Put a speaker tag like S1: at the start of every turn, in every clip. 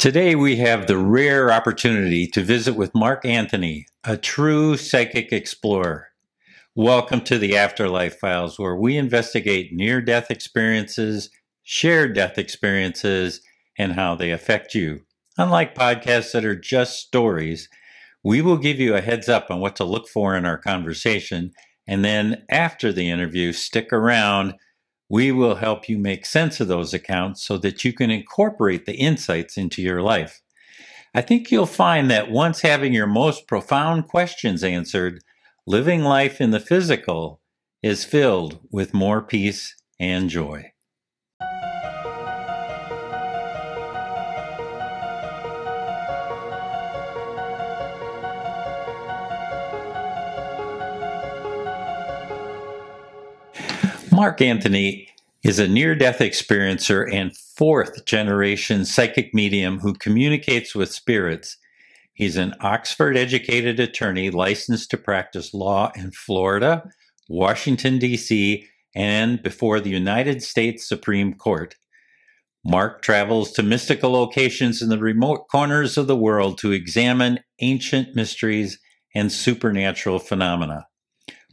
S1: Today, we have the rare opportunity to visit with Mark Anthony, a true psychic explorer. Welcome to the Afterlife Files, where we investigate near death experiences, shared death experiences, and how they affect you. Unlike podcasts that are just stories, we will give you a heads up on what to look for in our conversation. And then after the interview, stick around we will help you make sense of those accounts so that you can incorporate the insights into your life. I think you'll find that once having your most profound questions answered, living life in the physical is filled with more peace and joy. Mark Anthony is a near death experiencer and fourth generation psychic medium who communicates with spirits. He's an Oxford educated attorney licensed to practice law in Florida, Washington, D.C., and before the United States Supreme Court. Mark travels to mystical locations in the remote corners of the world to examine ancient mysteries and supernatural phenomena.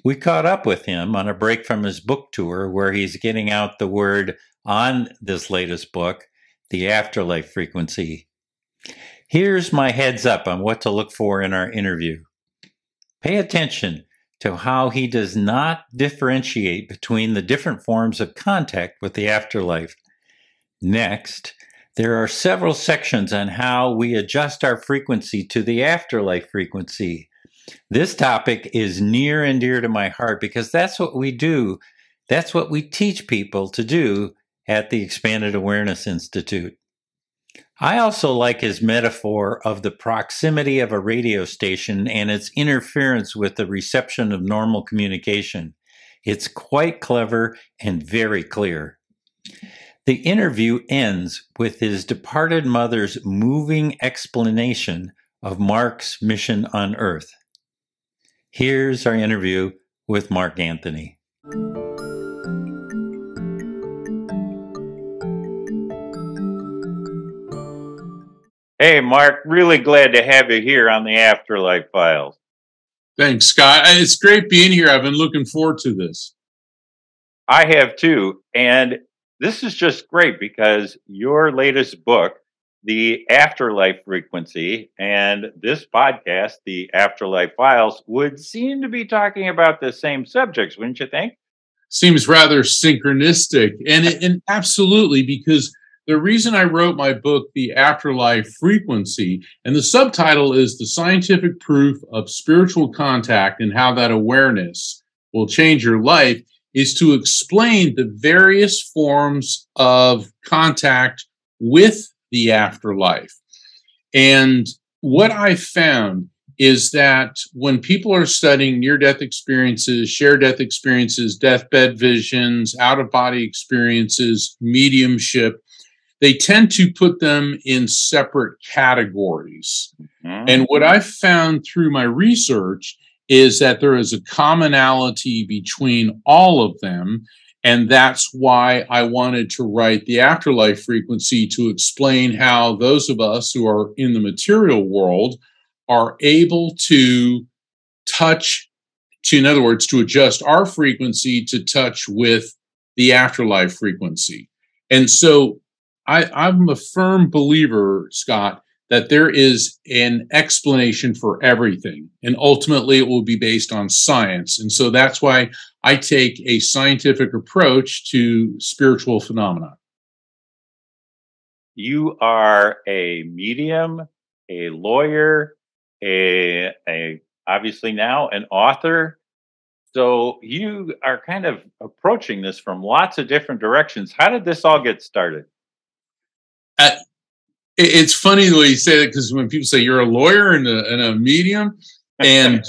S1: We caught up with him on a break from his book tour where he's getting out the word on this latest book, The Afterlife Frequency. Here's my heads up on what to look for in our interview. Pay attention to how he does not differentiate between the different forms of contact with the afterlife. Next, there are several sections on how we adjust our frequency to the afterlife frequency. This topic is near and dear to my heart because that's what we do. That's what we teach people to do at the Expanded Awareness Institute. I also like his metaphor of the proximity of a radio station and its interference with the reception of normal communication. It's quite clever and very clear. The interview ends with his departed mother's moving explanation of Mark's mission on Earth. Here's our interview with Mark Anthony. Hey, Mark, really glad to have you here on the Afterlife Files.
S2: Thanks, Scott. It's great being here. I've been looking forward to this.
S1: I have too. And this is just great because your latest book, the afterlife frequency and this podcast, the Afterlife Files, would seem to be talking about the same subjects, wouldn't you think?
S2: Seems rather synchronistic. And, it, and absolutely, because the reason I wrote my book, The Afterlife Frequency, and the subtitle is The Scientific Proof of Spiritual Contact and How That Awareness Will Change Your Life, is to explain the various forms of contact with the afterlife. And what I found is that when people are studying near death experiences, share death experiences, deathbed visions, out of body experiences, mediumship, they tend to put them in separate categories. Mm-hmm. And what I found through my research is that there is a commonality between all of them. And that's why I wanted to write the afterlife frequency to explain how those of us who are in the material world are able to touch, to, in other words, to adjust our frequency to touch with the afterlife frequency. And so I, I'm a firm believer, Scott, that there is an explanation for everything. And ultimately, it will be based on science. And so that's why I take a scientific approach to spiritual phenomena.
S1: You are a medium, a lawyer, a, a obviously now an author. So you are kind of approaching this from lots of different directions. How did this all get started?
S2: Uh, it's funny the way you say that because when people say you're a lawyer and a, and a medium, and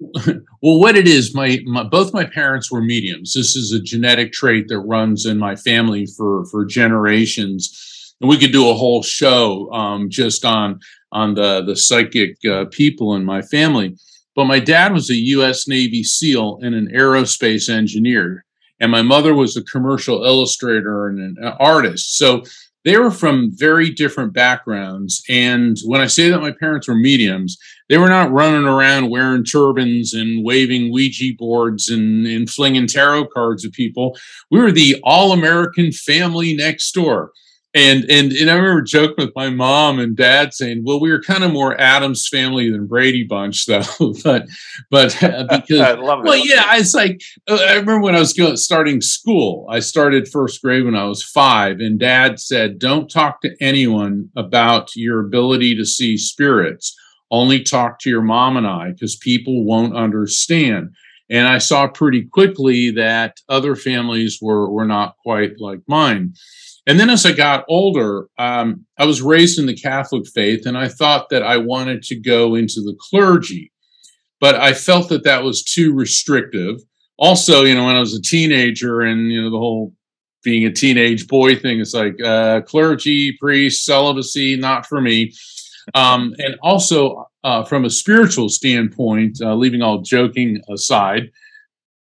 S2: well, what it is, my, my, both my parents were mediums. This is a genetic trait that runs in my family for for generations, and we could do a whole show um, just on on the the psychic uh, people in my family. But my dad was a U.S. Navy SEAL and an aerospace engineer, and my mother was a commercial illustrator and an artist. So they were from very different backgrounds. And when I say that my parents were mediums, they were not running around wearing turbans and waving Ouija boards and, and flinging tarot cards at people. We were the all American family next door and and and I remember joking with my mom and dad saying, "Well, we were kind of more Addams family than Brady Bunch, though." but but uh, because I love it. well, yeah, it's like uh, I remember when I was going, starting school. I started first grade when I was five, and Dad said, "Don't talk to anyone about your ability to see spirits. Only talk to your mom and I, because people won't understand." And I saw pretty quickly that other families were were not quite like mine. And then as I got older, um, I was raised in the Catholic faith, and I thought that I wanted to go into the clergy, but I felt that that was too restrictive. Also, you know, when I was a teenager, and you know, the whole being a teenage boy thing it's like uh, clergy, priest, celibacy, not for me. Um, and also, uh, from a spiritual standpoint, uh, leaving all joking aside,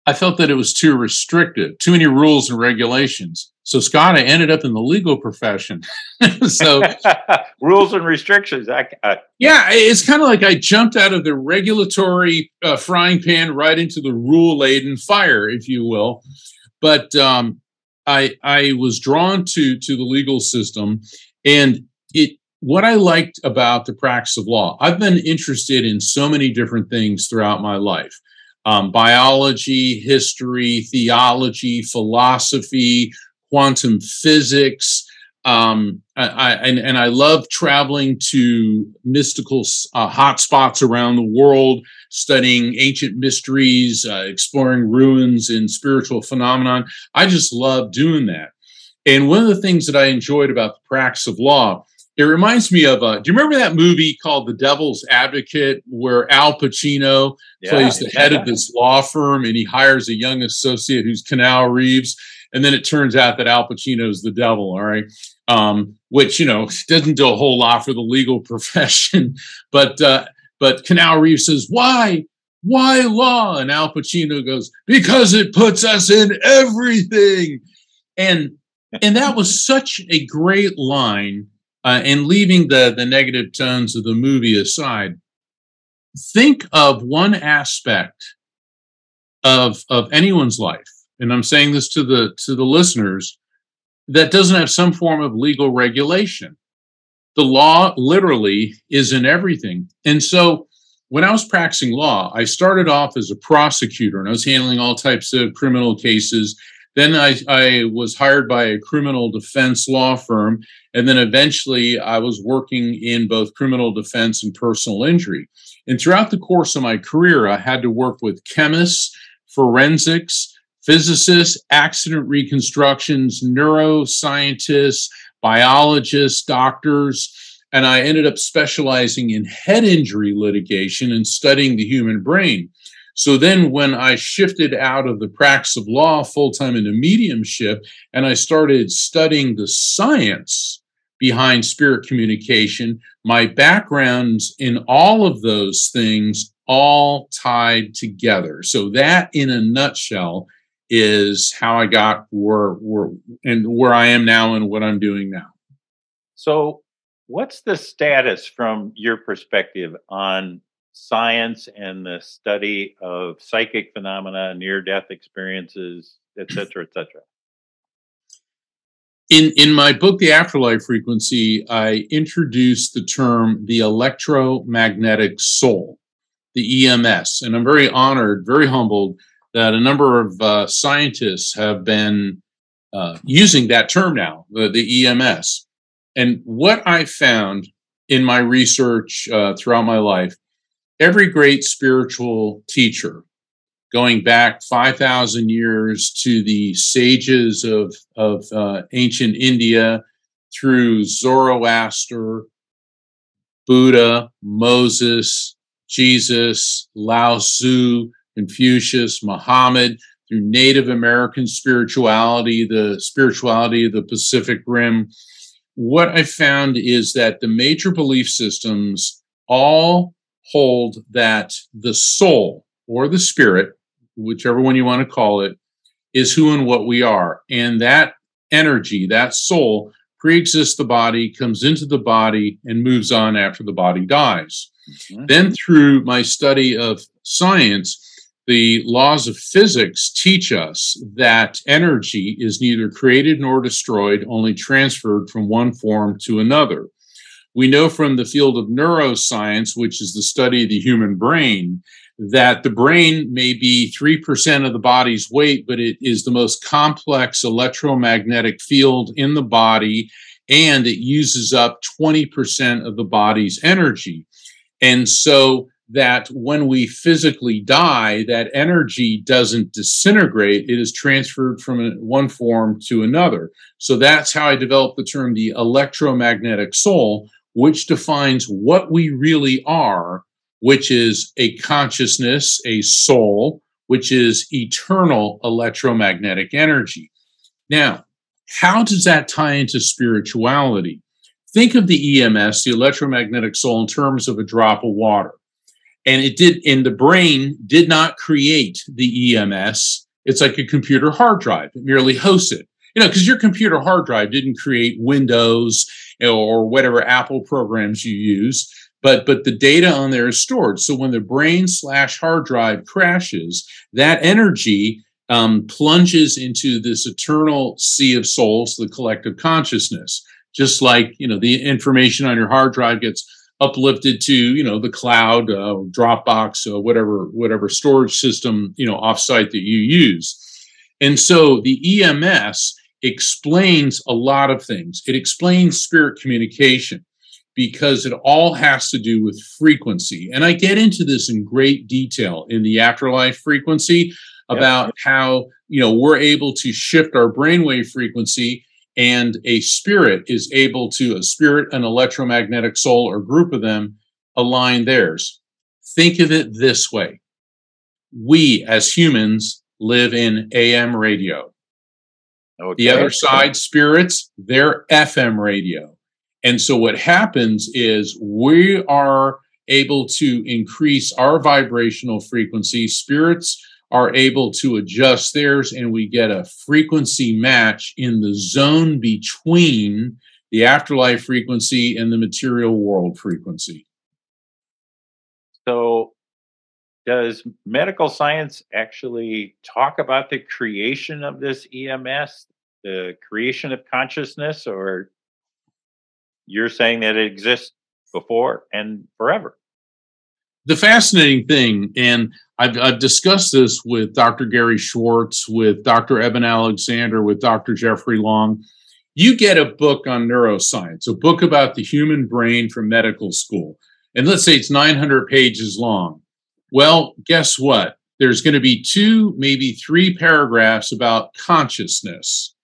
S2: I felt that it was too restrictive, too many rules and regulations. So Scott, I ended up in the legal profession. so
S1: rules and restrictions. I, I,
S2: yeah, it's kind of like I jumped out of the regulatory uh, frying pan right into the rule laden fire, if you will. But um, I I was drawn to to the legal system, and it what I liked about the practice of law. I've been interested in so many different things throughout my life um, biology, history, theology, philosophy, quantum physics. Um, I, I, and, and, I love traveling to mystical uh, hotspots around the world, studying ancient mysteries, uh, exploring ruins and spiritual phenomenon. I just love doing that. And one of the things that I enjoyed about the practice of law it reminds me of uh, do you remember that movie called The Devil's Advocate where Al Pacino yeah, plays the head yeah. of this law firm and he hires a young associate who's Keanu Reeves and then it turns out that Al Pacino is the devil, all right? Um, which you know doesn't do a whole lot for the legal profession, but uh, but Keanu Reeves says, "Why, why law?" And Al Pacino goes, "Because it puts us in everything," and and that was such a great line uh, and leaving the, the negative tones of the movie aside, think of one aspect of, of anyone's life, and I'm saying this to the to the listeners, that doesn't have some form of legal regulation. The law literally is in everything. And so when I was practicing law, I started off as a prosecutor and I was handling all types of criminal cases then I, I was hired by a criminal defense law firm. And then eventually I was working in both criminal defense and personal injury. And throughout the course of my career, I had to work with chemists, forensics, physicists, accident reconstructions, neuroscientists, biologists, doctors. And I ended up specializing in head injury litigation and studying the human brain. So then, when I shifted out of the practice of law full time into mediumship, and I started studying the science behind spirit communication, my backgrounds in all of those things all tied together. So that, in a nutshell, is how I got where where and where I am now and what I'm doing now.
S1: So, what's the status from your perspective on science and the study of psychic phenomena, near death experiences, et etc., etc.
S2: In in my book, The Afterlife Frequency, I introduced the term the electromagnetic soul, the EMS, and I'm very honored, very humbled that a number of uh, scientists have been uh, using that term now, the, the EMS. And what I found in my research uh, throughout my life every great spiritual teacher, going back 5,000 years to the sages of, of uh, ancient India through Zoroaster, Buddha, Moses, Jesus, Lao Tzu, Confucius, Muhammad, through Native American spirituality, the spirituality of the Pacific Rim. What I found is that the major belief systems all hold that the soul or the spirit, whichever one you want to call it, is who and what we are. And that energy, that soul, pre-exists the body, comes into the body, and moves on after the body dies. Mm-hmm. Then, through my study of science, the laws of physics teach us that energy is neither created nor destroyed, only transferred from one form to another. We know from the field of neuroscience, which is the study of the human brain, that the brain may be 3% of the body's weight, but it is the most complex electromagnetic field in the body, and it uses up 20% of the body's energy. And so that when we physically die, that energy doesn't disintegrate, it is transferred from one form to another. So that's how I developed the term the electromagnetic soul, which defines what we really are which is a consciousness, a soul, which is eternal electromagnetic energy. Now, how does that tie into spirituality? Think of the EMS, the electromagnetic soul, in terms of a drop of water. And it did, in the brain, did not create the EMS. It's like a computer hard drive, it merely hosts it. You know, because your computer hard drive didn't create Windows or whatever Apple programs you use but but the data on there is stored. So when the brain slash hard drive crashes, that energy um, plunges into this eternal sea of souls, the collective consciousness. Just like you know, the information on your hard drive gets uplifted to you know the cloud, uh, Dropbox, uh, whatever whatever storage system you know offsite that you use. And so the EMS explains a lot of things. It explains spirit communication because it all has to do with frequency. And I get into this in great detail in the afterlife frequency about yep. how, you know, we're able to shift our brainwave frequency and a spirit is able to a spirit an electromagnetic soul or group of them align theirs. Think of it this way. We as humans live in AM radio. Okay. The other side spirits, they're FM radio and so what happens is we are able to increase our vibrational frequency. Spirits are able to adjust theirs, and we get a frequency match in the zone between the afterlife frequency and the material world frequency.
S1: So, does medical science actually talk about the creation of this EMS, the creation of consciousness, or you're saying that it exists before and forever.
S2: The fascinating thing, and I've, I've, discussed this with Dr. Gary Schwartz, with Dr. Eben Alexander, with Dr. Jeffrey Long. You get a book on neuroscience, a book about the human brain from medical school, and let's say it's 900 pages long. Well, guess what? There's going to be two, maybe three paragraphs about consciousness,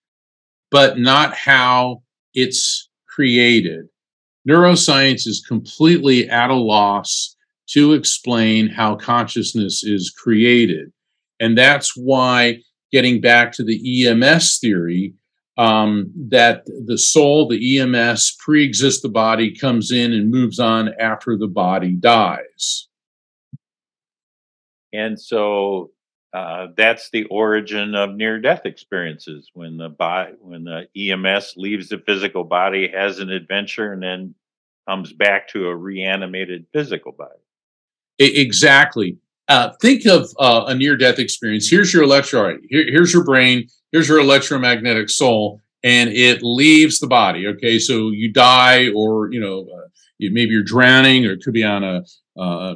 S2: but not how it's created. Neuroscience is completely at a loss to explain how consciousness is created. And that's why, getting back to the EMS theory, um, that the soul, the EMS, pre exists the body, comes in and moves on after the body dies.
S1: And so uh, that's the origin of near-death experiences when the body, when the EMS leaves the physical body, has an adventure, and then comes back to a reanimated physical body.
S2: Exactly. Uh, think of uh, a near-death experience. Here's your electro. Here, here's your brain. Here's your electromagnetic soul, and it leaves the body. Okay, so you die, or you know, uh, maybe you're drowning, or it could be on a uh,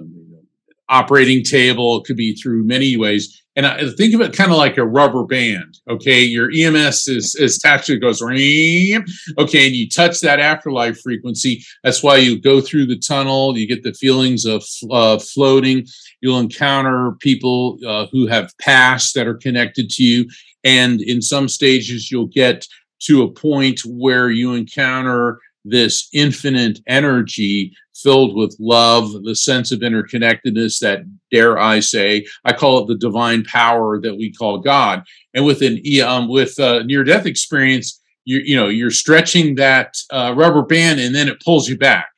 S2: operating table. It could be through many ways and I think of it kind of like a rubber band. Okay, your EMS is, is attached to it, goes okay, and you touch that afterlife frequency. That's why you go through the tunnel. You get the feelings of uh, floating. You'll encounter people uh, who have passed that are connected to you, and in some stages, you'll get to a point where you encounter this infinite energy filled with love, the sense of interconnectedness that, dare I say, I call it the divine power that we call God. And with an um, with a near death experience, you you know you're stretching that uh, rubber band and then it pulls you back.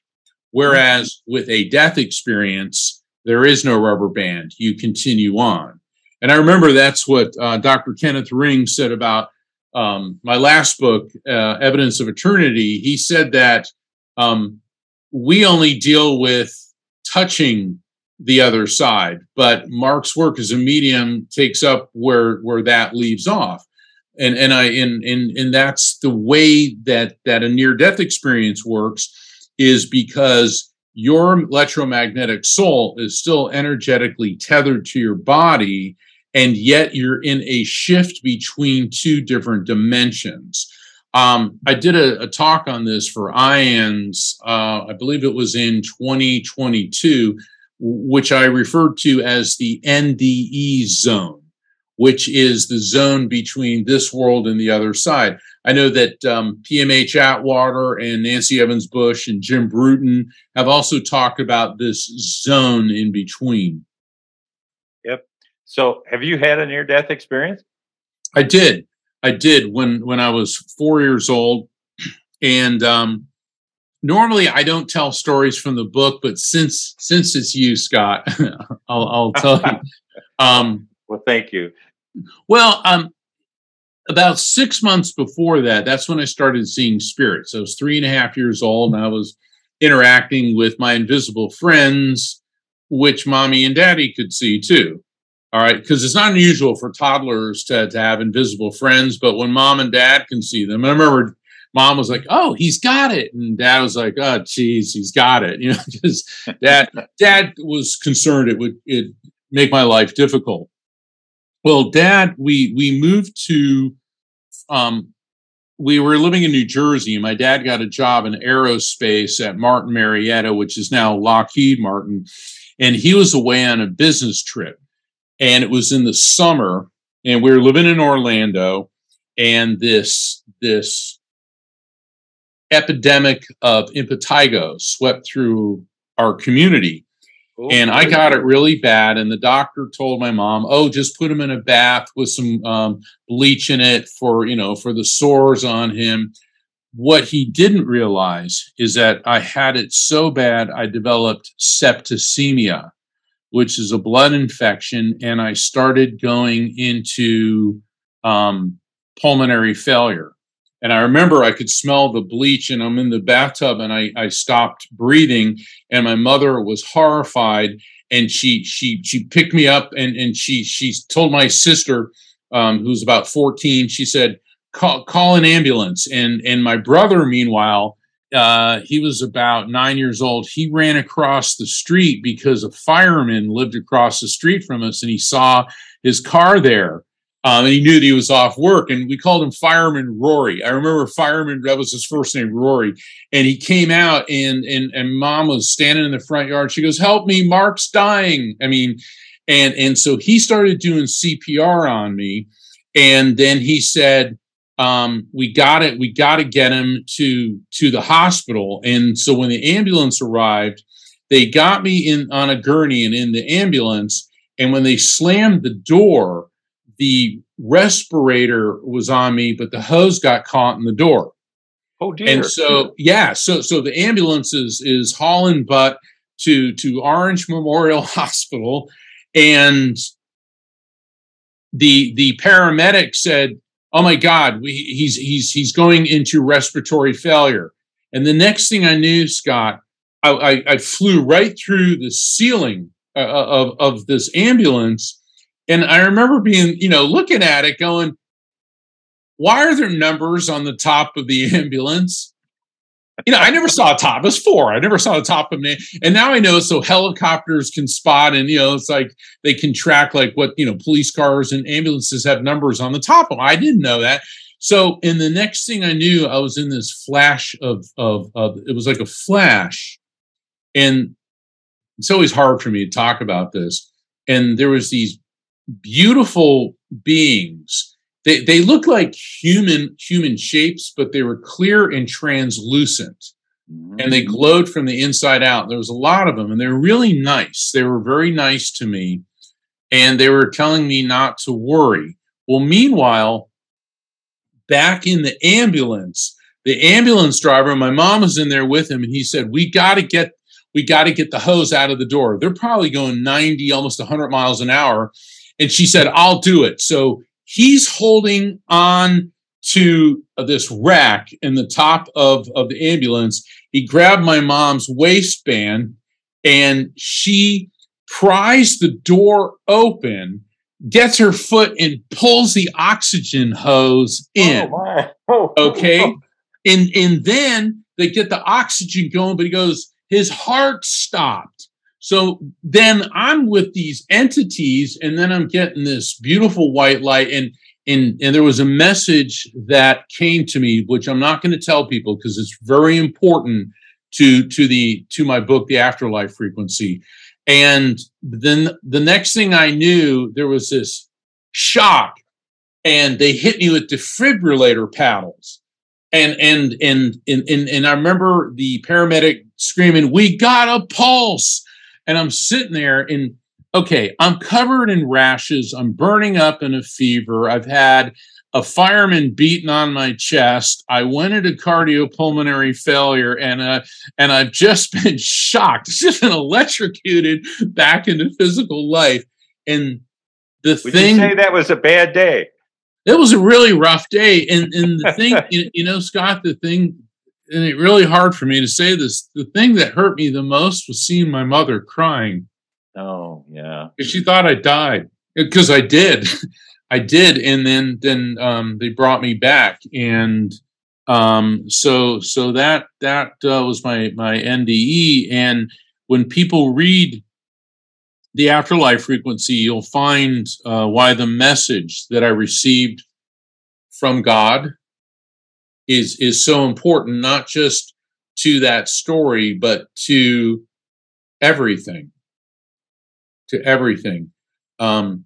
S2: Whereas with a death experience, there is no rubber band. You continue on. And I remember that's what uh, Dr. Kenneth Ring said about um, my last book, uh, Evidence of Eternity, he said that um, we only deal with touching the other side, but Mark's work as a medium takes up where where that leaves off. And and I and and and that's the way that that a near death experience works is because your electromagnetic soul is still energetically tethered to your body and yet you're in a shift between two different dimensions. Um, I did a, a, talk on this for IANDS, uh, I believe it was in 2022, which I referred to as the NDE zone, which is the zone between this world and the other side. I know that um, PMH Atwater and Nancy Evans Bush and Jim Bruton have also talked about this zone in between.
S1: So, have you had a near death experience?
S2: I did. I did when when I was four years old, and um, normally I don't tell stories from the book, but since since it's you, Scott, I'll, I'll tell you.
S1: Um, well, thank you.
S2: Well, um, about six months before that, that's when I started seeing spirits. I was three and a half years old, and I was interacting with my invisible friends, which mommy and daddy could see too. All right, because it's not unusual for toddlers to, to have invisible friends, but when mom and dad can see them, I remember mom was like, "Oh, he's got it," and dad was like, "Oh, geez, he's got it." You know, because dad dad was concerned it would it make my life difficult. Well, dad, we we moved to, um, we were living in New Jersey, and my dad got a job in aerospace at Martin Marietta, which is now Lockheed Martin, and he was away on a business trip and it was in the summer and we were living in Orlando and this this epidemic of impetigo swept through our community oh, and I got it really bad. And the doctor told my mom, "Oh, just put him in a bath with some um, bleach in it for you know for the sores on him." What he didn't realize is that I had it so bad I developed septicemia, which is a blood infection, and I started going into um, pulmonary failure. And I remember I could smell the bleach, and I'm in the bathtub, and I, I stopped breathing. And my mother was horrified, and she she she picked me up, and and she she told my sister, um, who's about 14, she said, "Call call an ambulance." And and my brother, meanwhile, uh, he was about nine years old. He ran across the street because a fireman lived across the street from us and he saw his car there. Um, and he knew that he was off work, and we called him Fireman Rory. I remember Fireman that was his first name, Rory. And he came out, and and and Mom was standing in the front yard. She goes, "Help me, Mark's dying." I mean, and and so he started doing CPR on me, and then he said, um, we got it. We got to get him to to the hospital. And so when the ambulance arrived, they got me in on a gurney and in the ambulance. And when they slammed the door, the respirator was on me, but the hose got caught in the door.
S1: Oh dear!
S2: And so yeah, so so the ambulance is is hauling butt to to Orange Memorial Hospital, and the the paramedic said oh my God, we, he's he's he's going into respiratory failure. And the next thing I knew, Scott, I, I, I flew right through the ceiling uh, of of this ambulance, and I remember being, you know, looking at it, going, "Why are there numbers on the top of the ambulance?" You know, I never saw a top. It was four. I never saw a top of me. And now I know so helicopters can spot and you know, it's like they can track like what, you know, police cars and ambulances have numbers on the top of them. I didn't know that. So in the next thing I knew, I was in this flash of of of it was like a flash. And it's always hard for me to talk about this. And there was these beautiful beings they they look like human human shapes, but they were clear and translucent, mm-hmm. and they glowed from the inside out. There was a lot of them, and they were really nice. They were very nice to me, and they were telling me not to worry. Well, meanwhile, back in the ambulance, the ambulance driver, my mom was in there with him, and he said, "We got to get." We got to get the hose out of the door. They're probably going 90, almost 100 miles an hour. And she said, I'll do it. So he's holding on to uh, this rack in the top of, of the ambulance. He grabbed my mom's waistband and she pries the door open, gets her foot and pulls the oxygen hose in. Oh, oh okay. And and then they get the oxygen going, but he goes, his heart stopped. So then I'm with these entities, and then I'm getting this beautiful white light. And and, and there was a message that came to me, which I'm not going to tell people because it's very important to to the to my book, The Afterlife Frequency. And then the next thing I knew, there was this shock, and they hit me with defibrillator paddles. And and and and and, and I remember the paramedic screaming, "We got a pulse!" And I'm sitting there and okay, I'm covered in rashes. I'm burning up in a fever. I've had a fireman beaten on my chest. I went into cardiopulmonary failure, and uh, and I've just been shocked, just been electrocuted back into physical life. And the
S3: Would
S2: thing
S3: you say that was a bad day.
S2: It was a really rough day, and and the thing, you know, Scott, the thing, and it really hard for me to say this. The thing that hurt me the most was seeing my mother crying.
S3: Oh yeah,
S2: she thought I died because I did. I did, and then then um, they brought me back, and um, so so that that uh, was my my NDE. And when people read the afterlife frequency, you'll find uh, why the message that I received from God is is so important, not just to that story, but to everything, to everything. Um,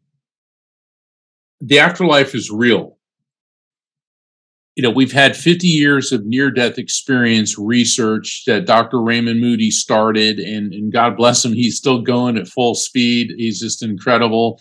S2: the afterlife is real. You know, we've had 50 years of near death experience research that Dr. Raymond Moody started, and, and God bless him, he's still going at full speed. He's just incredible.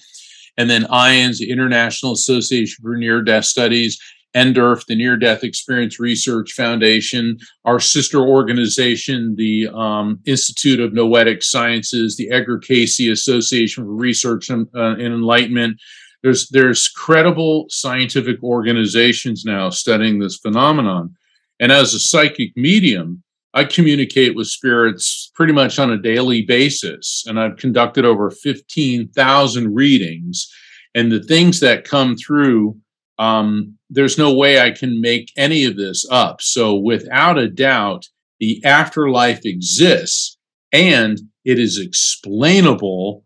S2: And then IANDS, the International Association for Near Death Studies, NDERF, the Near Death Experience Research Foundation, our sister organization, the um, Institute of Noetic Sciences, the Edgar Cayce Association for Research and, uh, and Enlightenment, there's there's credible scientific organizations now studying this phenomenon. And as a psychic medium, I communicate with spirits pretty much on a daily basis. And I've conducted over 15,000 readings. And the things that come through, um, there's no way I can make any of this up. So, without a doubt, the afterlife exists and it is explainable,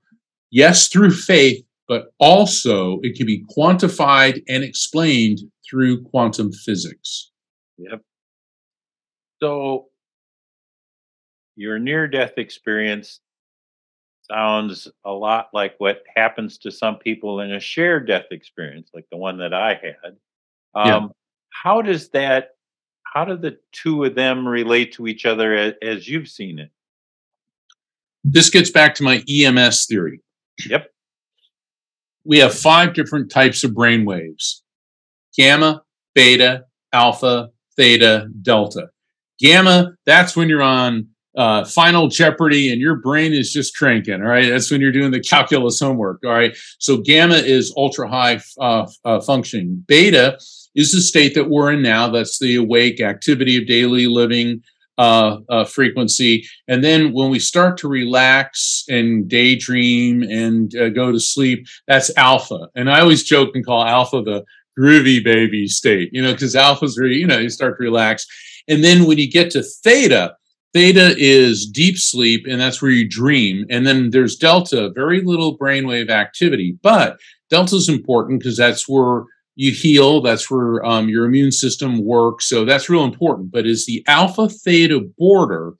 S2: yes, through faith, but also it can be quantified and explained through quantum physics.
S3: Yep. So your near death experience sounds a lot like what happens to some people in a shared death experience, like the one that I had. Um, yeah. How does that, how do the two of them relate to each other as, as you've seen it?
S2: This gets back to my EMS theory.
S3: Yep
S2: we have five different types of brain waves gamma, beta, alpha, theta, delta. Gamma, that's when you're on uh, final jeopardy and your brain is just cranking. All right. That's when you're doing the calculus homework. All right. So gamma is ultra high uh, uh, functioning. Beta is the state that we're in now. That's the awake activity of daily living, uh, uh, frequency. And then when we start to relax and daydream and uh, go to sleep, that's alpha. And I always joke and call alpha the groovy baby state, you know, because alpha's really, you know, you start to relax. And then when you get to theta, theta is deep sleep, and that's where you dream. And then there's delta, very little brainwave activity. But delta is important because that's where you heal. That's where um, your immune system works. So that's real important. But is the alpha theta border,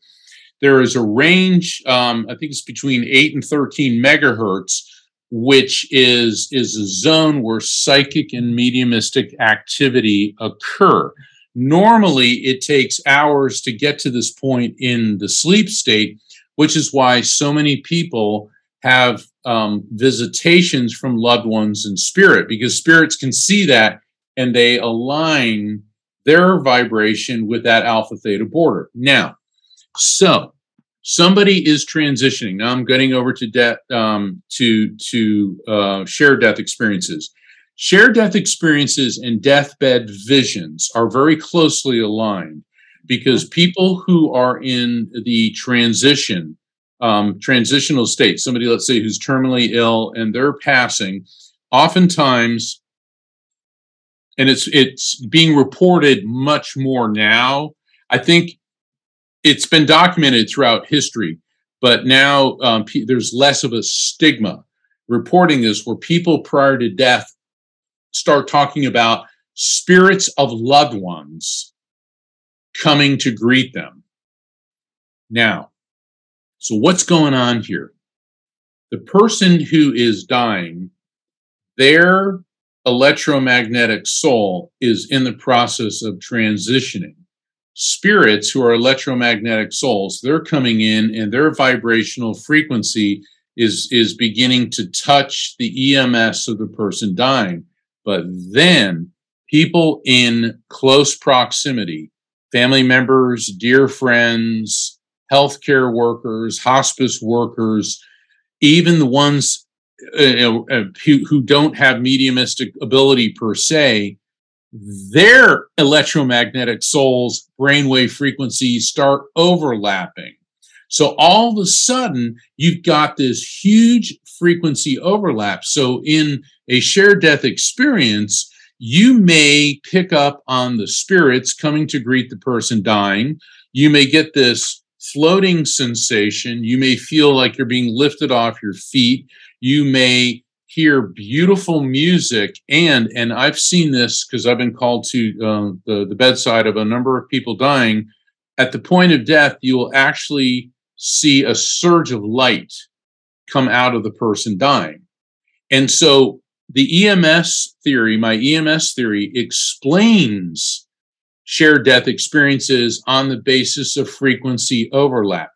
S2: there is a range, um, I think it's between 8 and 13 megahertz, which is, is a zone where psychic and mediumistic activity occur. Normally, it takes hours to get to this point in the sleep state, which is why so many people have um, visitations from loved ones in spirit because spirits can see that and they align their vibration with that alpha theta border. Now, so somebody is transitioning. Now I'm getting over to death um, to to uh, share death experiences. Shared death experiences and deathbed visions are very closely aligned because people who are in the transition um, transitional state somebody let's say who's terminally ill and they're passing oftentimes and it's it's being reported much more now. I think it's been documented throughout history but now um, there's less of a stigma reporting this where people prior to death start talking about spirits of loved ones coming to greet them. Now, so what's going on here? The person who is dying, their electromagnetic soul is in the process of transitioning. Spirits who are electromagnetic souls, they're coming in and their vibrational frequency is, is beginning to touch the EMS of the person dying. But then people in close proximity, family members, dear friends, healthcare workers, hospice workers, even the ones uh, uh, who, who don't have mediumistic ability per se, their electromagnetic souls, brainwave frequencies start overlapping. So all of a sudden, you've got this huge frequency overlap. So in a shared death experience, you may pick up on the spirits coming to greet the person dying. You may get this floating sensation. You may feel like you're being lifted off your feet. You may hear beautiful music and and I've seen this because I've been called to uh, the the bedside of a number of people dying. At the point of death, you will actually see a surge of light come out of the person dying. And so the EMS theory, my EMS theory, explains shared death experiences on the basis of frequency overlap.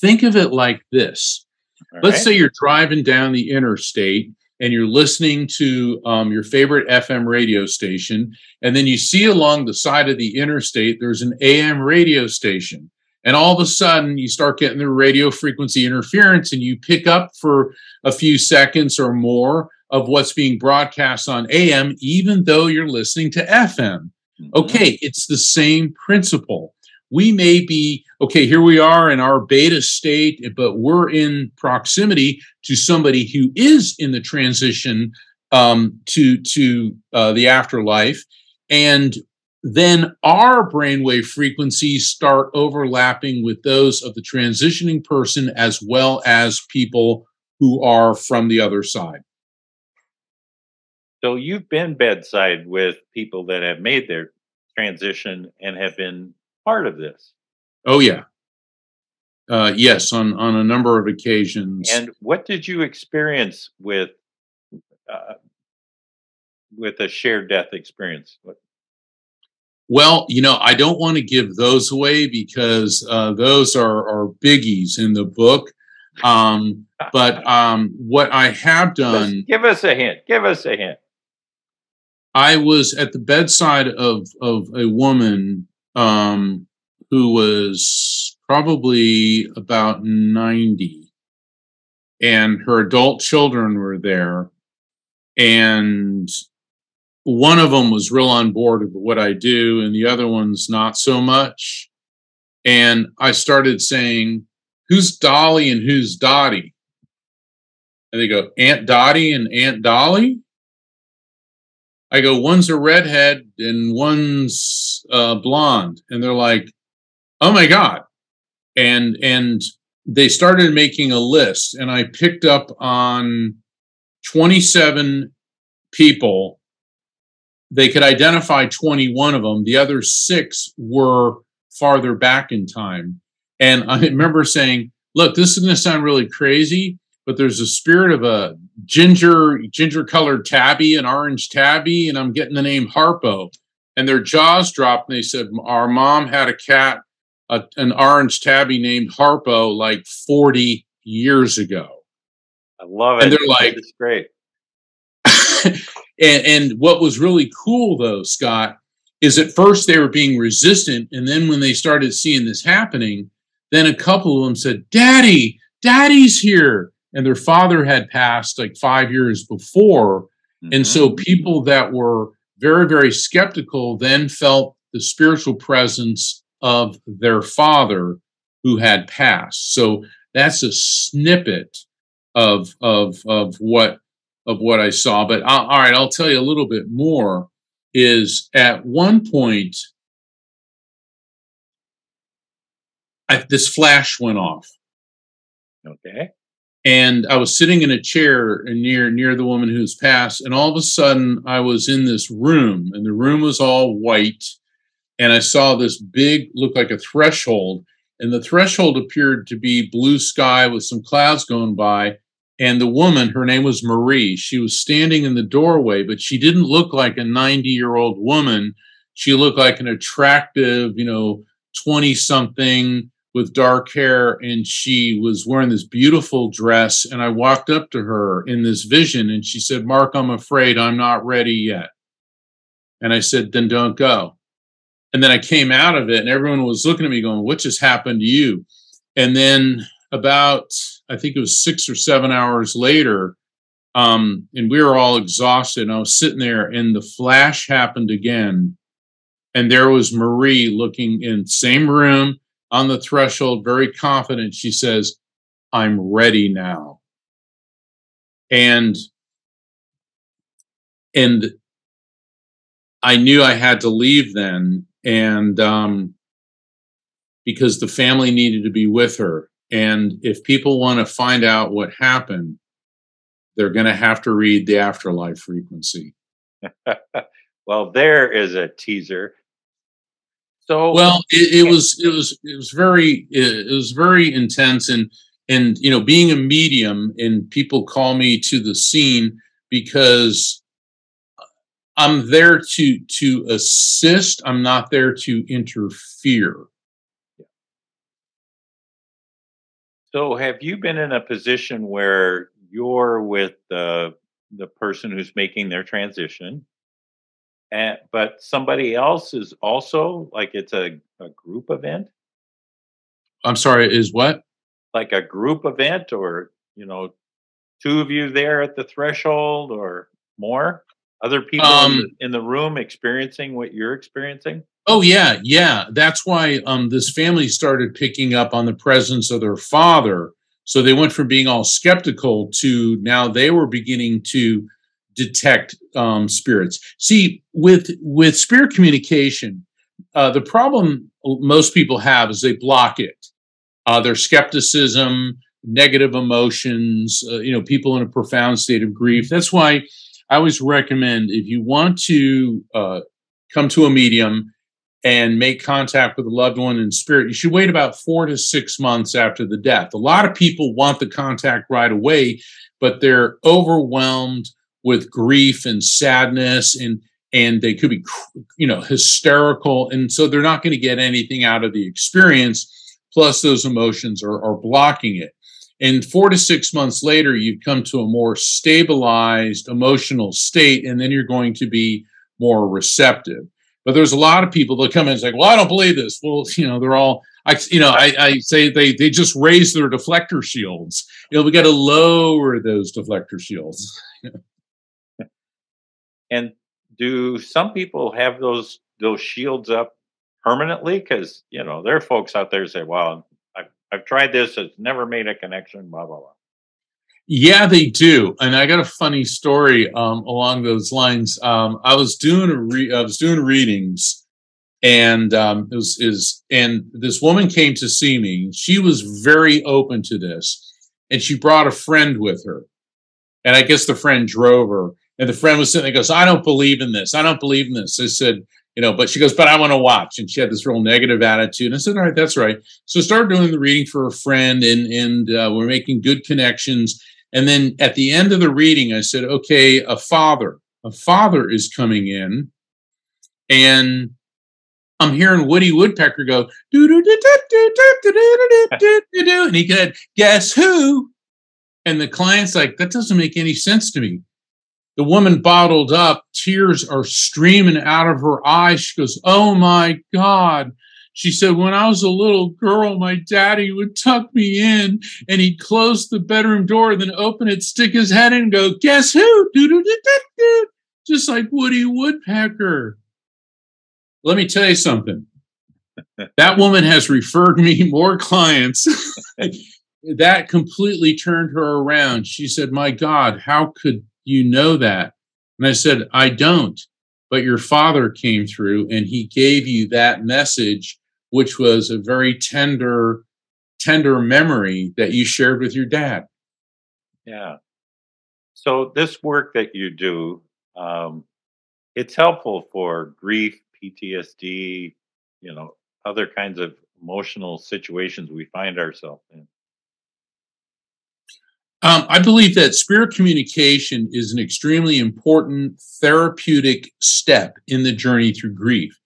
S2: Think of it like this. All Let's right. say you're driving down the interstate and you're listening to um, your favorite FM radio station, and then you see along the side of the interstate there's an AM radio station. And all of a sudden, you start getting the radio frequency interference, and you pick up for a few seconds or more of what's being broadcast on AM, even though you're listening to FM. Mm-hmm. Okay, it's the same principle. We may be, okay, here we are in our beta state, but we're in proximity to somebody who is in the transition um, to, to uh, the afterlife. And then our brainwave frequencies start overlapping with those of the transitioning person as well as people who are from the other side.
S3: So you've been bedside with people that have made their transition and have been part of this.
S2: Oh yeah. Uh, yes, on on a number of occasions.
S3: And what did you experience with uh, with a shared death experience? What,
S2: well, you know, I don't want to give those away because uh, those are, are biggies in the book. Um, but um, what I have done.
S3: Give us a hint. Give us a hint.
S2: I was at the bedside of, of a woman um, who was probably about 90, and her adult children were there. And one of them was real on board with what I do, and the other one's not so much. And I started saying, Who's Dolly and who's Dottie? And they go, Aunt Dottie and Aunt Dolly? I go, One's a redhead and one's uh, blonde. And they're like, Oh my God. And, and, they started making a list, and I picked up on 27 people they could identify 21 of them. The other six were farther back in time. And I hmm. remember saying, look, this is going to sound really crazy, but there's a spirit of a ginger, ginger colored tabby, an orange tabby, and I'm getting the name Harpo. And their jaws dropped and they said, Our mom had a cat, a, an orange tabby named Harpo, like 40 years ago.
S3: I love it.
S2: And they're like,
S3: It's great.
S2: And, and what was really cool, though, Scott, is at first they were being resistant. And then when they started seeing this happening, then a couple of them said, Daddy, Daddy's here. And their father had passed like five years before. Mm-hmm. And so people that were very, very skeptical then felt the spiritual presence of their father who had passed. So that's a snippet of of of what of what I saw. But I'll, all right, I'll tell you a little bit more. Is at one point, I, this flash went off.
S3: Okay.
S2: And I was sitting in a chair near near the woman who's passed, and all of a sudden I was in this room, and the room was all white, and I saw this big, look like a threshold, and the threshold appeared to be blue sky with some clouds going by. And the woman, her name was Marie, she was standing in the doorway, but she didn't look like a 90 year old woman. She looked like an attractive, you know, 20 something with dark hair. And she was wearing this beautiful dress. And I walked up to her in this vision and she said, Mark, I'm afraid I'm not ready yet. And I said, then don't go. And then I came out of it and everyone was looking at me going, What just happened to you? And then about, I think it was six or seven hours later, um, and we were all exhausted. And I was sitting there and the flash happened again. And there was Marie looking in same room on the threshold, very confident. She says, I'm ready now. And and I knew I had to leave then and um, because the family needed to be with her. And if people want to find out what happened, they're going to have to read the afterlife frequency.
S3: well, there is a teaser. So
S2: well, it, it was it was it was very it was very intense and and you know being a medium and people call me to the scene because I'm there to to assist. I'm not there to interfere.
S3: So, have you been in a position where you're with the the person who's making their transition, and but somebody else is also like it's a, a group event?
S2: I'm sorry, is what?
S3: Like a group event, or you know, two of you there at the threshold, or more? Other people um, in, the, in the room experiencing what you're experiencing?
S2: Oh yeah, yeah. That's why um, this family started picking up on the presence of their father. So they went from being all skeptical to now they were beginning to detect um, spirits. See, with with spirit communication, uh, the problem most people have is they block it. Uh, their skepticism, negative emotions. Uh, you know, people in a profound state of grief. That's why I always recommend if you want to uh, come to a medium and make contact with a loved one in spirit, you should wait about four to six months after the death. A lot of people want the contact right away, but they're overwhelmed with grief and sadness and and they could be you know hysterical and so they're not going to get anything out of the experience plus those emotions are, are blocking it and four to six months later, you've come to a more stabilized emotional state, and then you're going to be more receptive. But there's a lot of people that come in and say, "Well, I don't believe this." Well, you know, they're all, I, you know, I, I say they they just raise their deflector shields. You know, we got to lower those deflector shields.
S3: and do some people have those those shields up permanently? Because you know, there are folks out there say, "Well, I've tried this, it's never made a connection, blah, blah, blah.
S2: Yeah, they do. And I got a funny story um, along those lines. Um, I was doing a re- I was doing readings and um, it was is and this woman came to see me. She was very open to this, and she brought a friend with her. And I guess the friend drove her, and the friend was sitting there. Goes, I don't believe in this. I don't believe in this. I said, you know, but she goes, but I want to watch. And she had this real negative attitude. And I said, all right, that's right. So I started doing the reading for a friend and, and uh, we're making good connections. And then at the end of the reading, I said, okay, a father, a father is coming in and I'm hearing Woody Woodpecker go, and he said, guess who? And the client's like, that doesn't make any sense to me. The woman bottled up, tears are streaming out of her eyes. She goes, Oh my God. She said, When I was a little girl, my daddy would tuck me in and he'd close the bedroom door, then open it, stick his head in, and go, Guess who? Just like Woody Woodpecker. Let me tell you something. that woman has referred me more clients. that completely turned her around. She said, My God, how could you know that? And I said, I don't. But your father came through and he gave you that message, which was a very tender, tender memory that you shared with your dad.
S3: Yeah. So this work that you do, um, it's helpful for grief, PTSD, you know, other kinds of emotional situations we find ourselves in.
S2: Um, I believe that spirit communication is an extremely important therapeutic step in the journey through grief.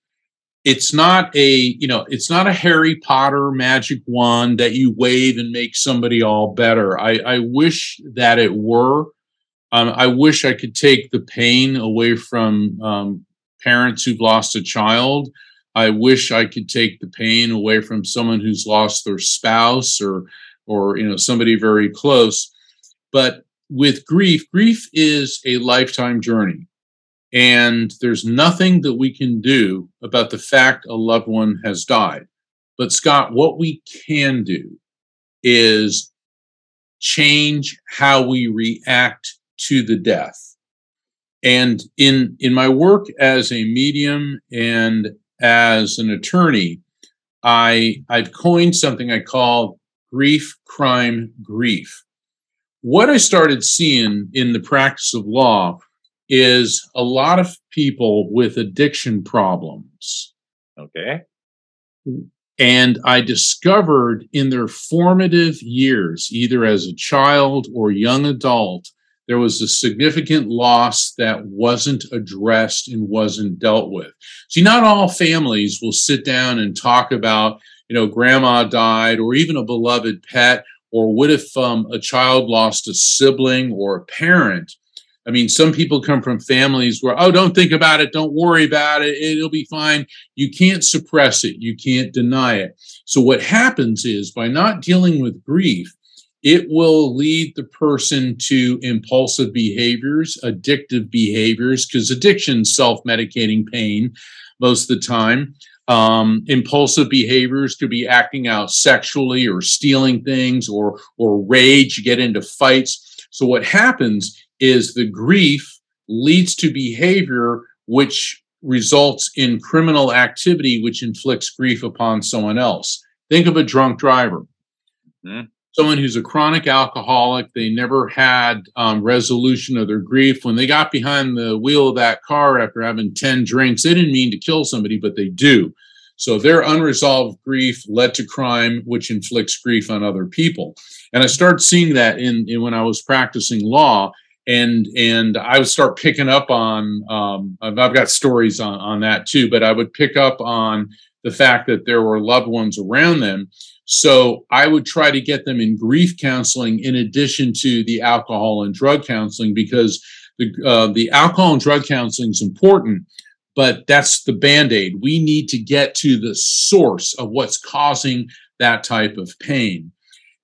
S2: It's not a, you know, it's not a Harry Potter magic wand that you wave and make somebody all better. I, I wish that it were. Um, I wish I could take the pain away from um, parents who've lost a child. I wish I could take the pain away from someone who's lost their spouse or, or you know, somebody very close but with grief, grief is a lifetime journey. And there's nothing that we can do about the fact a loved one has died. But Scott, what we can do is change how we react to the death. And in, in my work as a medium and as an attorney, I, I've coined something I call grief, crime, grief what I started seeing in the practice of law is a lot of people with addiction problems.
S3: Okay.
S2: And I discovered in their formative years, either as a child or young adult, there was a significant loss that wasn't addressed and wasn't dealt with. See, not all families will sit down and talk about, you know, grandma died or even a beloved pet or what if um, a child lost a sibling or a parent? I mean, some people come from families where, oh, don't think about it, don't worry about it, it'll be fine. You can't suppress it, you can't deny it. So, what happens is by not dealing with grief, it will lead the person to impulsive behaviors, addictive behaviors, because addiction self medicating pain most of the time. Um, impulsive behaviors could be acting out sexually or stealing things or or rage, get into fights. So what happens is the grief leads to behavior which results in criminal activity which inflicts grief upon someone else. Think of a drunk driver. Mm-hmm. Someone who's a chronic alcoholic, they never had um, resolution of their grief. When they got behind the wheel of that car after having 10 drinks, they didn't mean to kill somebody, but they do. So their unresolved grief led to crime, which inflicts grief on other people. And I started seeing that in, in when I was practicing law, and and I would start picking up on. Um, I've got stories on on that too, but I would pick up on the fact that there were loved ones around them. So I would try to get them in grief counseling in addition to the alcohol and drug counseling because the uh, the alcohol and drug counseling is important but that's the band aid. We need to get to the source of what's causing that type of pain.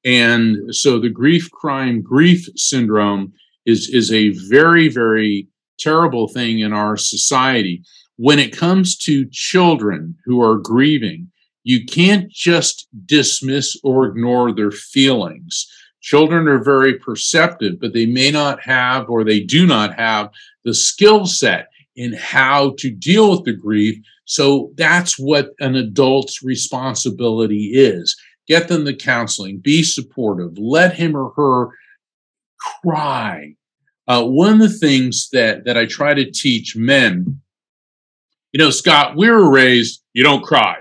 S2: And so the grief crime grief syndrome is, is a very, very terrible thing in our society. When it comes to children who are grieving, you can't just dismiss or ignore their feelings. Children are very perceptive, but they may not have or they do not have the skill set in how to deal with the grief. So that's what an adult's responsibility is. Get them the counseling, be supportive, let him or her cry. Uh, one of the things that, that I try to teach men, you know, Scott, we were raised, you don't cry.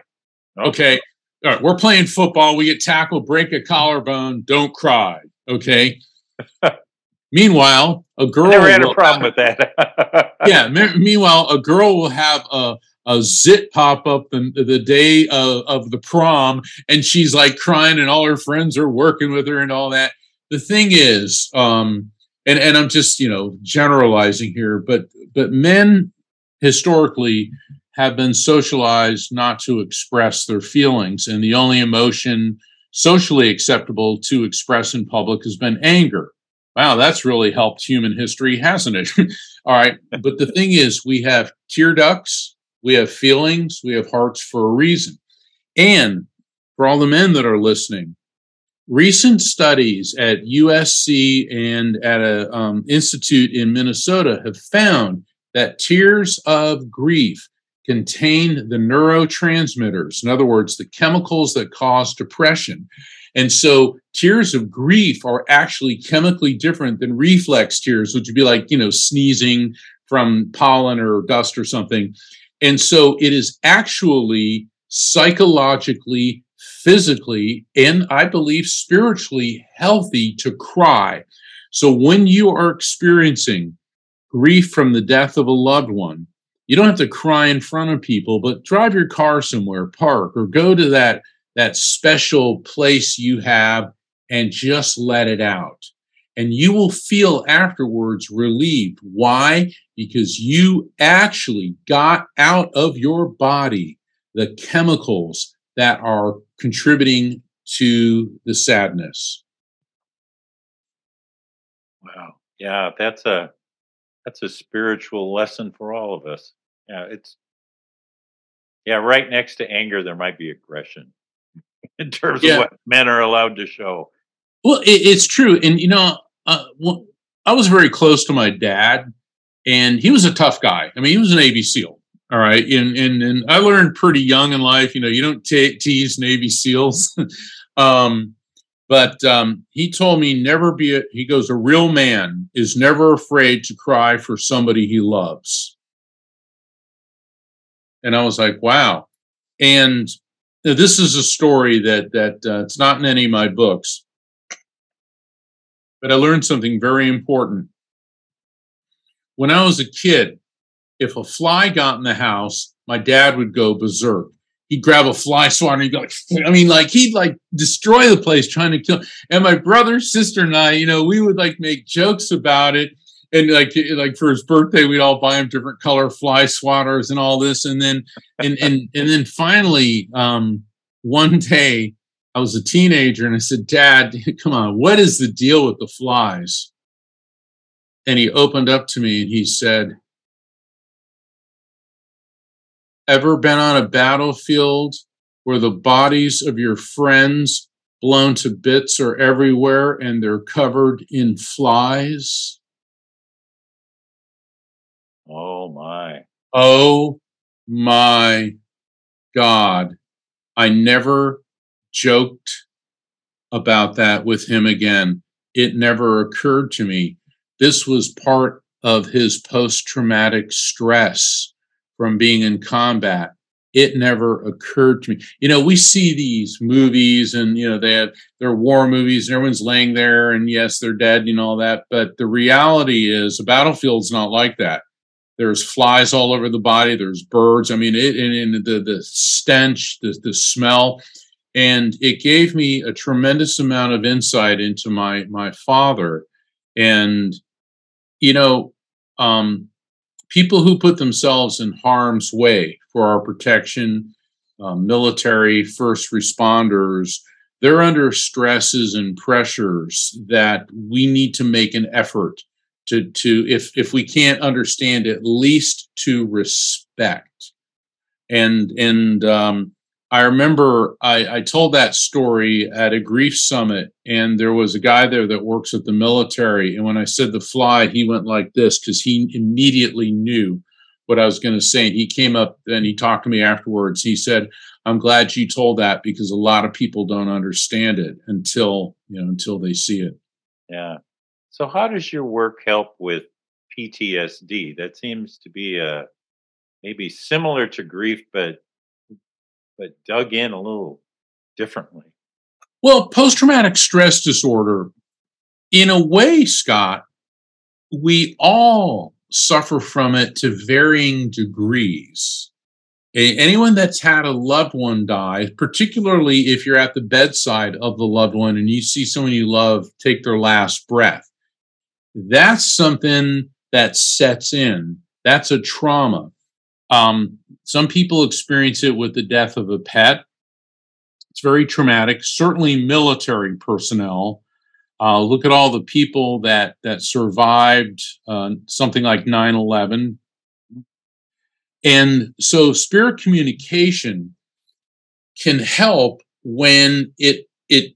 S2: Okay. All right. We're playing football. We get tackled, break a collarbone. Don't cry. Okay. Meanwhile, a girl
S3: I never had a problem have, with that.
S2: yeah. Me- meanwhile, a girl will have a a zit pop up the, the day of, of the prom, and she's like crying, and all her friends are working with her and all that. The thing is, um, and and I'm just you know generalizing here, but but men historically have been socialized not to express their feelings, and the only emotion socially acceptable to express in public has been anger. Wow, that's really helped human history, hasn't it? All right. But the thing is, we have tear ducts, we have feelings, we have hearts for a reason. And for all the men that are listening, recent studies at USC and at an um, institute in Minnesota have found that tears of grief contain the neurotransmitters, in other words, the chemicals that cause depression. And so tears of grief are actually chemically different than reflex tears, which would be like, you know, sneezing from pollen or dust or something. And so it is actually psychologically, physically, and I believe spiritually healthy to cry. So when you are experiencing grief from the death of a loved one, you don't have to cry in front of people, but drive your car somewhere, park, or go to that, that special place you have and just let it out. And you will feel afterwards relieved. Why? Because you actually got out of your body the chemicals that are contributing to the sadness.
S3: Wow. Yeah, that's a that's a spiritual lesson for all of us. Yeah, it's yeah, right next to anger there might be aggression in terms yeah. of what men are allowed to show.
S2: Well, it, it's true, and you know, uh, well, I was very close to my dad, and he was a tough guy. I mean, he was an Navy SEAL. All right, and and and I learned pretty young in life. You know, you don't t- tease Navy SEALs. um, but um, he told me never be a, he goes a real man is never afraid to cry for somebody he loves and i was like wow and this is a story that that uh, it's not in any of my books but i learned something very important when i was a kid if a fly got in the house my dad would go berserk he'd grab a fly swatter and he'd go like, I mean, like he'd like destroy the place trying to kill. And my brother, sister, and I, you know, we would like make jokes about it. And like like for his birthday, we'd all buy him different color fly swatters and all this. And then and and and then finally, um, one day I was a teenager and I said, Dad, come on, what is the deal with the flies? And he opened up to me and he said, ever been on a battlefield where the bodies of your friends blown to bits are everywhere and they're covered in flies?
S3: Oh my.
S2: Oh my God. I never joked about that with him again. It never occurred to me. This was part of his post traumatic stress from being in combat. It never occurred to me. You know, we see these movies and, you know, they have their war movies and everyone's laying there and yes, they're dead and all that. But the reality is a battlefield's not like that. There's flies all over the body. There's birds. I mean, it and, and the, the stench, the, the smell. And it gave me a tremendous amount of insight into my, my father. And, you know, um, people who put themselves in harm's way for our protection, um, military, first responders, they're under stresses and pressures that we need to make an effort to to if if we can't understand at least to respect. And and um, I remember I, I, told that story at a grief summit, and there was a guy there that works at the military. And when I said the fly, he went like this because he immediately knew what I was going to say. And he came up and he talked to me afterwards. He said, "I'm glad you told that because a lot of people don't understand it until you know until they see it."
S3: Yeah. So, how does your work help with PTSD? That seems to be a maybe similar to grief, but but dug in a little differently.
S2: Well, post traumatic stress disorder, in a way, Scott, we all suffer from it to varying degrees. Anyone that's had a loved one die, particularly if you're at the bedside of the loved one and you see someone you love take their last breath, that's something that sets in. That's a trauma. Um, some people experience it with the death of a pet. It's very traumatic. Certainly, military personnel. Uh, look at all the people that that survived uh, something like 9/11, and so spirit communication can help when it it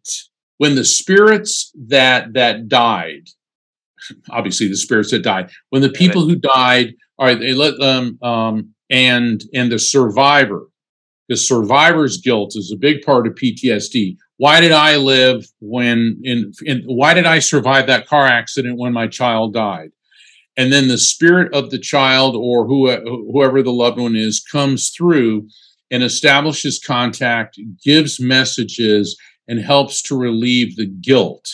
S2: when the spirits that that died obviously the spirits that died when the people who died all right they let them um, and and the survivor. The survivor's guilt is a big part of ptsd why did i live when in, in why did i survive that car accident when my child died? And then the spirit of the child or who, whoever the loved one is comes through and establishes contact gives messages and helps to relieve the guilt.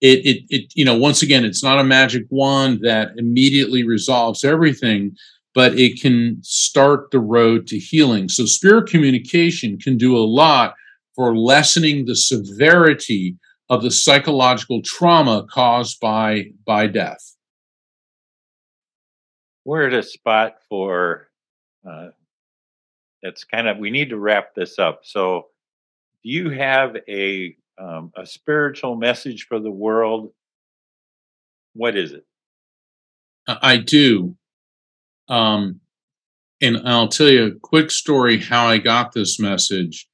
S2: It, it, it, you know, once again, it's not a magic wand that immediately resolves everything, but it can start the road to healing. So, spirit communication can do a lot for lessening the severity of the psychological trauma caused by by death.
S3: We're at a spot for uh, it's kind of we need to wrap this up. So, do you have a um, a spiritual message for the world. What is it?
S2: I do. Um, and I'll tell you a quick story how I got this message.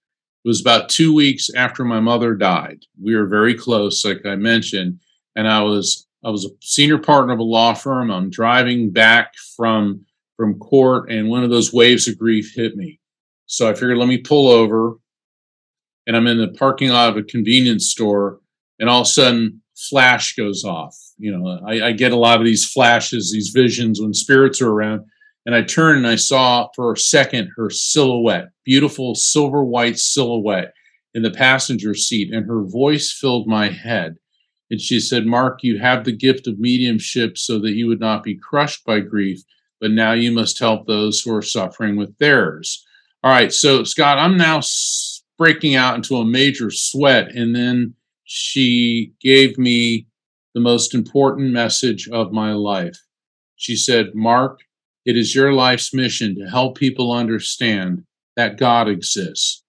S2: It was about two weeks after my mother died. We were very close, like I mentioned, and I was I was a senior partner of a law firm. I'm driving back from from court, and one of those waves of grief hit me. So I figured, let me pull over and I'm in the parking lot of a convenience store, and all of a sudden, flash goes off. You know, I, I get a lot of these flashes, these visions when spirits are around. And I turned and I saw for a second her silhouette, beautiful silver white silhouette in the passenger seat, and her voice filled my head. And she said, Mark, you have the gift of mediumship so that you would not be crushed by grief, but now you must help those who are suffering with theirs. All right, so Scott, I'm now breaking out into a major sweat. And then she gave me the most important message of my life. She said, Mark, it is your life's mission to help people understand that God exists,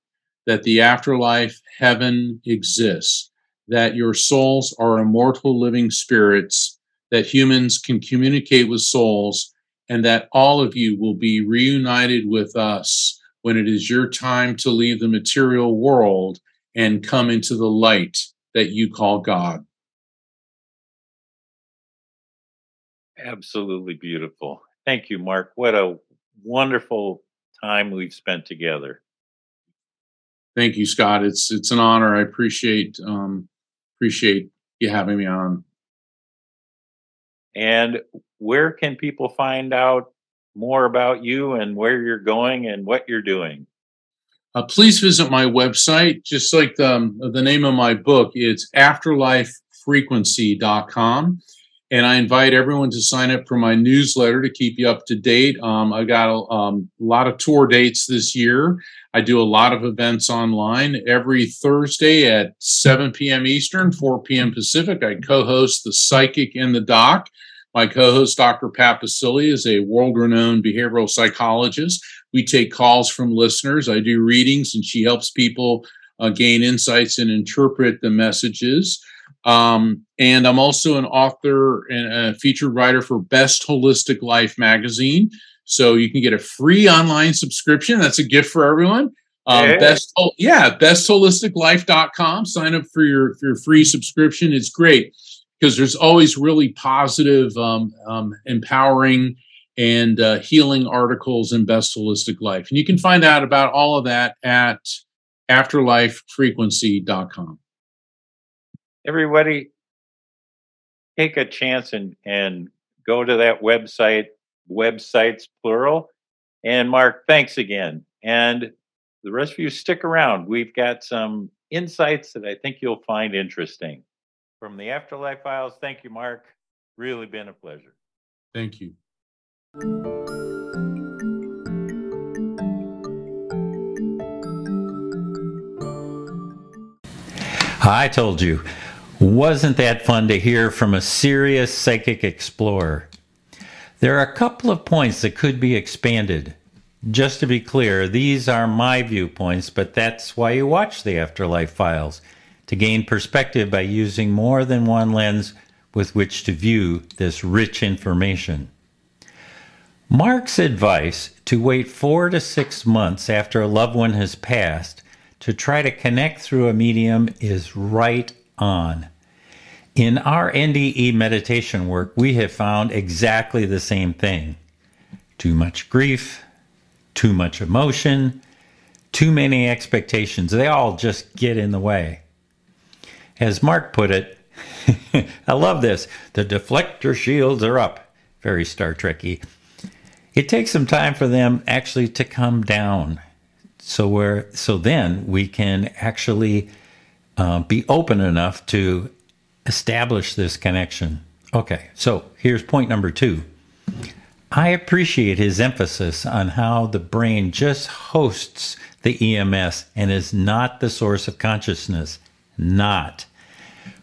S2: that the afterlife, heaven exists, that your souls are immortal living spirits, that humans can communicate with souls, and that all of you will be reunited with us when it is your time to leave the material world and come into the light that you call God.
S3: Absolutely beautiful. Thank you, Mark. What a wonderful time we've spent together.
S2: Thank you, Scott. It's it's an honor. I appreciate um, appreciate you having me on.
S3: And where can people find out more about you and where you're going and what you're doing?
S2: Uh, please visit my website, just like the, um, the name of my book. It's afterlifefrequency.com. And I invite everyone to sign up for my newsletter to keep you up to date. Um, I got a, um, lot of tour dates this year. I do a lot of events online every Thursday at 7 p.m. Eastern, 4 p.m. Pacific. I co host The Psychic and the Doc my co host, Dr. Pat Baccili, is a world renowned behavioral psychologist. We take calls from listeners. I do readings, and she helps people uh, gain insights and interpret the messages. Um, and I'm also an author and a featured writer for Best Holistic Life magazine. So you can get a free online subscription. That's a gift for everyone. Um, hey. Best, yeah, bestholisticlife.com. Sign up for your for your free subscription. It's great because there's always really positive, um, um, empowering, and uh, healing articles in Best Holistic Life. And you can find out about all of that at afterlifefrequency.com.
S3: Everybody, take a chance and, and go to that website, websites plural. And Mark, thanks again. And the rest of you stick around. We've got some insights that I think you'll find interesting. From the Afterlife Files, thank you, Mark. Really been a pleasure.
S2: Thank you.
S1: I told you. Wasn't that fun to hear from a serious psychic explorer? There are a couple of points that could be expanded. Just to be clear, these are my viewpoints, but that's why you watch the Afterlife Files to gain perspective by using more than one lens with which to view this rich information. Mark's advice to wait four to six months after a loved one has passed to try to connect through a medium is right on. In our NDE meditation work, we have found exactly the same thing too much grief, too much emotion, too many expectations. They all just get in the way. As Mark put it, I love this. The deflector shields are up. Very Star Trekky. It takes some time for them actually to come down. So where so then we can actually uh, be open enough to establish this connection. Okay, so here's point number two. I appreciate his emphasis on how the brain just hosts the EMS and is not the source of consciousness. Not.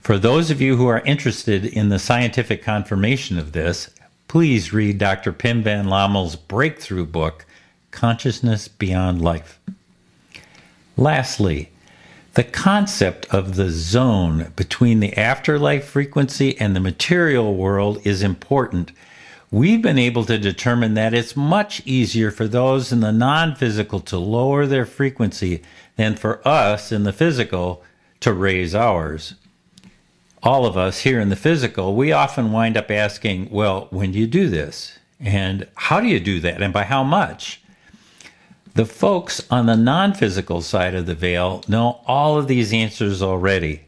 S1: For those of you who are interested in the scientific confirmation of this, please read Dr. Pim Van Lommel's breakthrough book, Consciousness Beyond Life. Lastly, the concept of the zone between the afterlife frequency and the material world is important. We've been able to determine that it's much easier for those in the non physical to lower their frequency than for us in the physical to raise ours. All of us here in the physical, we often wind up asking, well, when do you do this? And how do you do that? And by how much? The folks on the non physical side of the veil know all of these answers already.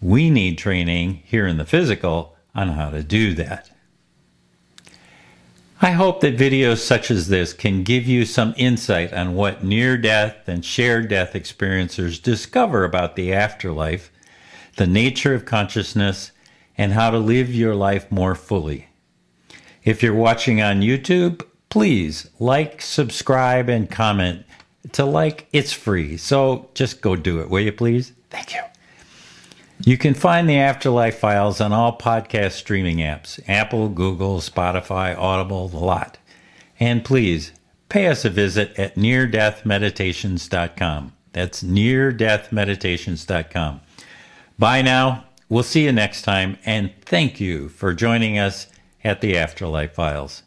S1: We need training here in the physical on how to do that. I hope that videos such as this can give you some insight on what near death and shared death experiencers discover about the afterlife, the nature of consciousness, and how to live your life more fully. If you're watching on YouTube, please like, subscribe, and comment. To like, it's free. So just go do it, will you please? Thank you. You can find the Afterlife Files on all podcast streaming apps Apple, Google, Spotify, Audible, the lot. And please pay us a visit at neardeathmeditations.com. That's neardeathmeditations.com. Bye now. We'll see you next time. And thank you for joining us at the Afterlife Files.